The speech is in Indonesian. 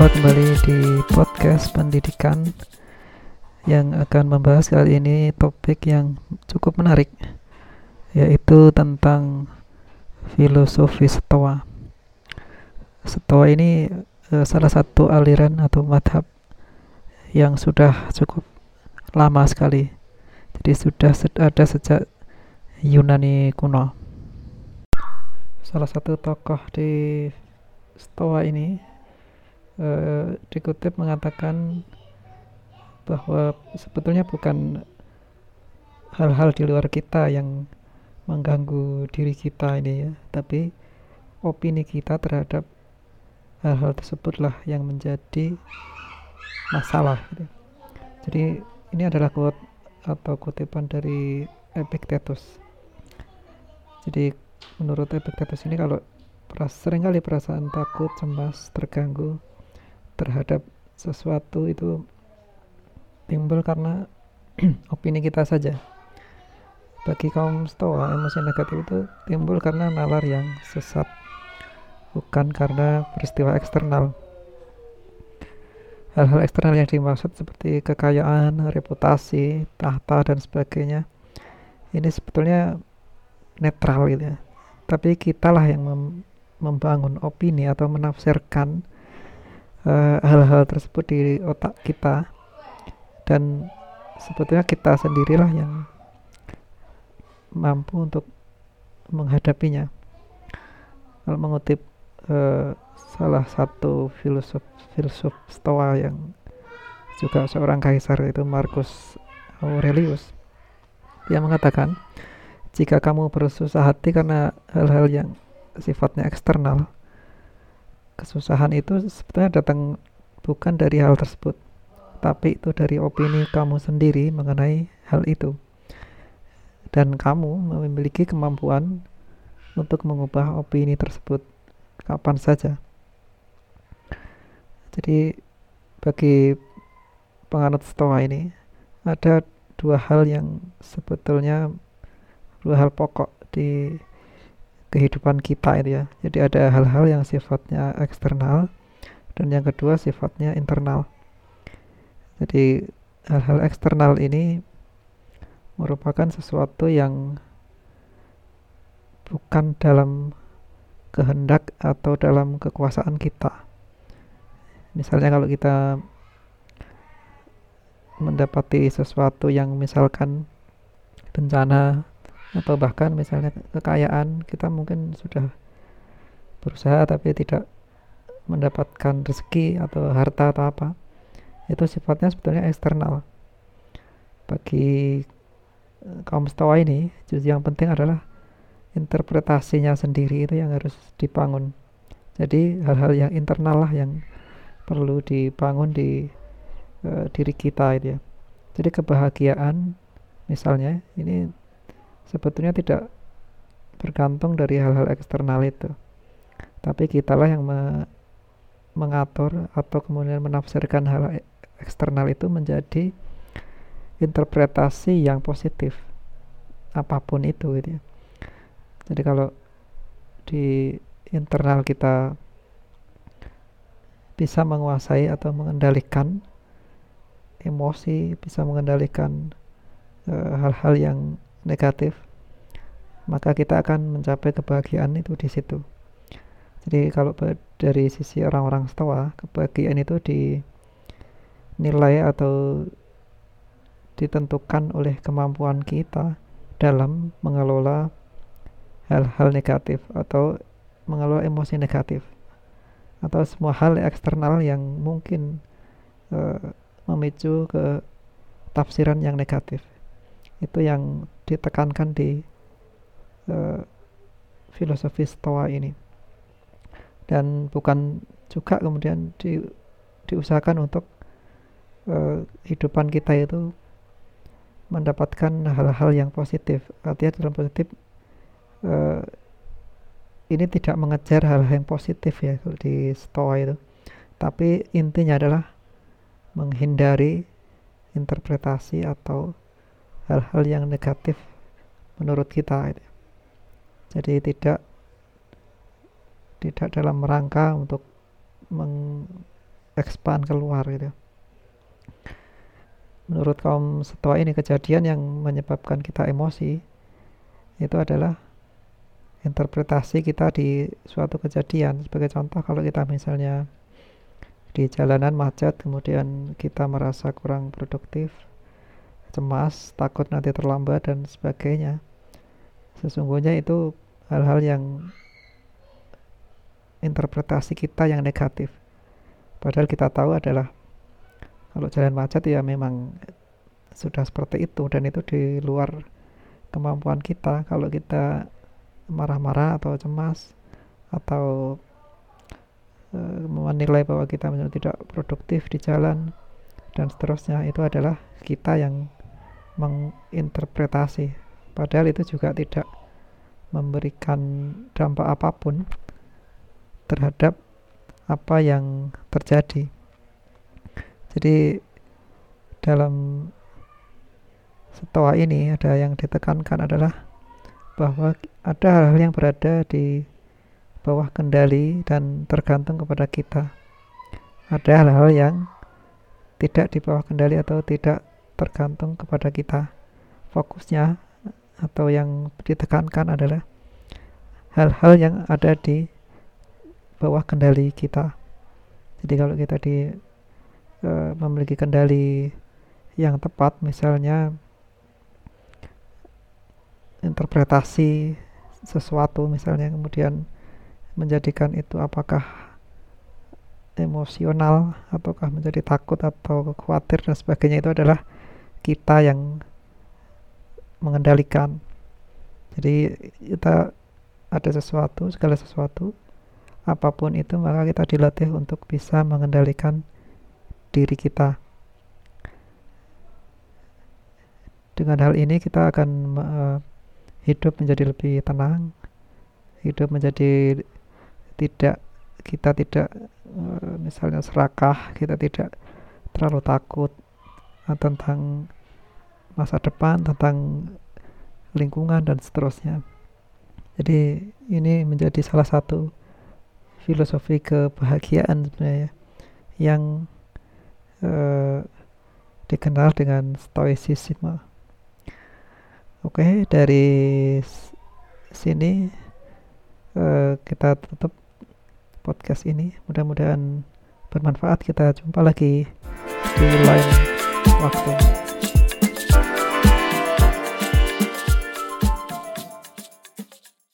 Jumpa kembali di podcast pendidikan yang akan membahas kali ini topik yang cukup menarik yaitu tentang filosofi Stoa. Stoa ini uh, salah satu aliran atau madhab yang sudah cukup lama sekali. Jadi sudah ada sejak Yunani kuno. Salah satu tokoh di Stoa ini uh, dikutip mengatakan bahwa sebetulnya bukan hal-hal di luar kita yang mengganggu diri kita ini ya, tapi opini kita terhadap hal-hal tersebutlah yang menjadi masalah gitu. Jadi ini adalah quote atau kutipan dari Epictetus. Jadi menurut Epictetus ini kalau sering kali perasaan takut, cemas, terganggu terhadap sesuatu itu timbul karena opini kita saja. Bagi kaum stoa, emosi negatif itu timbul karena nalar yang sesat, bukan karena peristiwa eksternal. Hal-hal eksternal yang dimaksud seperti kekayaan, reputasi, tahta, dan sebagainya, ini sebetulnya netral gitu ya. Tapi kitalah yang mem membangun opini atau menafsirkan hal-hal uh, tersebut di otak kita. Dan sebetulnya kita sendirilah yang mampu untuk menghadapinya. Kalau mengutip uh, salah satu filsuf filsuf Stoa yang juga seorang kaisar itu Marcus Aurelius dia mengatakan jika kamu bersusah hati karena hal-hal yang sifatnya eksternal kesusahan itu sebetulnya datang bukan dari hal tersebut, tapi itu dari opini kamu sendiri mengenai hal itu. Dan kamu memiliki kemampuan untuk mengubah opini tersebut kapan saja. Jadi bagi penganut stoa ini ada dua hal yang sebetulnya dua hal pokok di kehidupan kita itu ya. Jadi ada hal-hal yang sifatnya eksternal dan yang kedua sifatnya internal. Jadi hal-hal eksternal ini merupakan sesuatu yang bukan dalam kehendak atau dalam kekuasaan kita. Misalnya kalau kita mendapati sesuatu yang misalkan bencana atau bahkan misalnya kekayaan kita mungkin sudah berusaha tapi tidak mendapatkan rezeki atau harta atau apa itu sifatnya sebetulnya eksternal. Bagi eh, kaum stoa ini justru yang penting adalah interpretasinya sendiri itu yang harus dibangun. Jadi hal-hal yang internal lah yang perlu dibangun di uh, diri kita itu ya. Jadi kebahagiaan misalnya ini sebetulnya tidak bergantung dari hal-hal eksternal itu. Tapi kitalah yang me mengatur atau kemudian menafsirkan hal e-, eksternal itu menjadi interpretasi yang positif apa pun itu gitu ya. Jadi kalau di internal kita bisa menguasai atau mengendalikan emosi bisa mengendalikan eh, hal-hal uh, yang negatif maka kita akan mencapai kebahagiaan itu di situ. Jadi kalau dari sisi orang-orang stoa kebahagiaan itu dinilai atau ditentukan oleh kemampuan kita dalam mengelola hal-hal negatif atau mengelola emosi negatif atau semua hal eksternal yang mungkin uh, memicu ke tafsiran yang negatif. Itu yang ditekankan di uh, filosofi stoa ini. Dan bukan juga kemudian di, diusahakan untuk uh, hidupan kita itu mendapatkan hal-hal yang positif. Artinya dalam positif uh, ini tidak mengejar hal-hal yang positif ya di stoa itu. Tapi intinya adalah menghindari interpretasi atau hal-hal yang negatif menurut kita gitu. jadi tidak tidak dalam rangka untuk expand keluar gitu menurut kaum setua ini kejadian yang menyebabkan kita emosi itu adalah interpretasi kita di suatu kejadian sebagai contoh kalau kita misalnya di jalanan macet kemudian kita merasa kurang produktif cemas takut nanti terlambat dan sebagainya. Sesungguhnya itu hal-hal yang interpretasi kita yang negatif. Padahal kita tahu adalah kalau jalan macet ya memang sudah seperti itu dan itu di luar kemampuan kita. Kalau kita marah-marah atau cemas atau uh, menilai bahwa kita tidak produktif di jalan dan seterusnya itu adalah kita yang menginterpretasi padahal itu juga tidak memberikan dampak apa pun terhadap apa yang terjadi jadi dalam setelah ini ada yang ditekankan adalah bahwa ada hal-hal yang berada di bawah kendali dan tergantung kepada kita. Ada hal-hal yang tidak di bawah kendali atau tidak tergantung kepada kita. Fokusnya atau yang ditekankan adalah hal-hal yang ada di bawah kendali kita. Jadi kalau kita di uh, memiliki kendali yang tepat misalnya interpretasi sesuatu misalnya kemudian menjadikan itu apakah emosional ataukah menjadi takut atau khawatir dan sebagainya itu adalah kita yang mengendalikan jadi kita ada sesuatu segala sesuatu apa pun itu maka kita dilatih untuk bisa mengendalikan diri kita. Dengan hal ini kita akan uh, hidup menjadi lebih tenang, hidup menjadi tidak kita tidak uh, misalnya serakah, kita tidak terlalu takut tentang masa depan, tentang lingkungan dan seterusnya. Jadi ini menjadi salah satu filosofi kebahagiaan sebenarnya yang uh, dikenal dengan stoicisme. Oke, okay, dari sini uh, kita tutup podcast ini. Mudah-mudahan bermanfaat. Kita jumpa lagi di lain wachten.